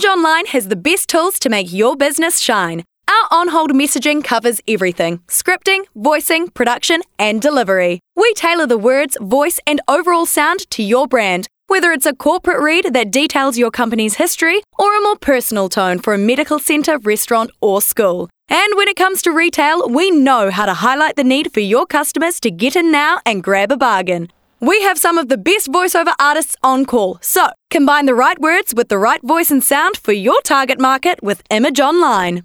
Image On Line has the best tools to make your business shine. Our on hold messaging covers everything scripting, voicing, production, and delivery. We tailor the words, voice, and overall sound to your brand, whether it's a corporate read that details your company's history or a more personal tone for a medical centre, restaurant, or school. And when it comes to retail, we know how to highlight the need for your customers to get in now and grab a bargain. We have some of the best voiceover artists on call, so combine the right words with the right voice and sound for your target market with Image On Line.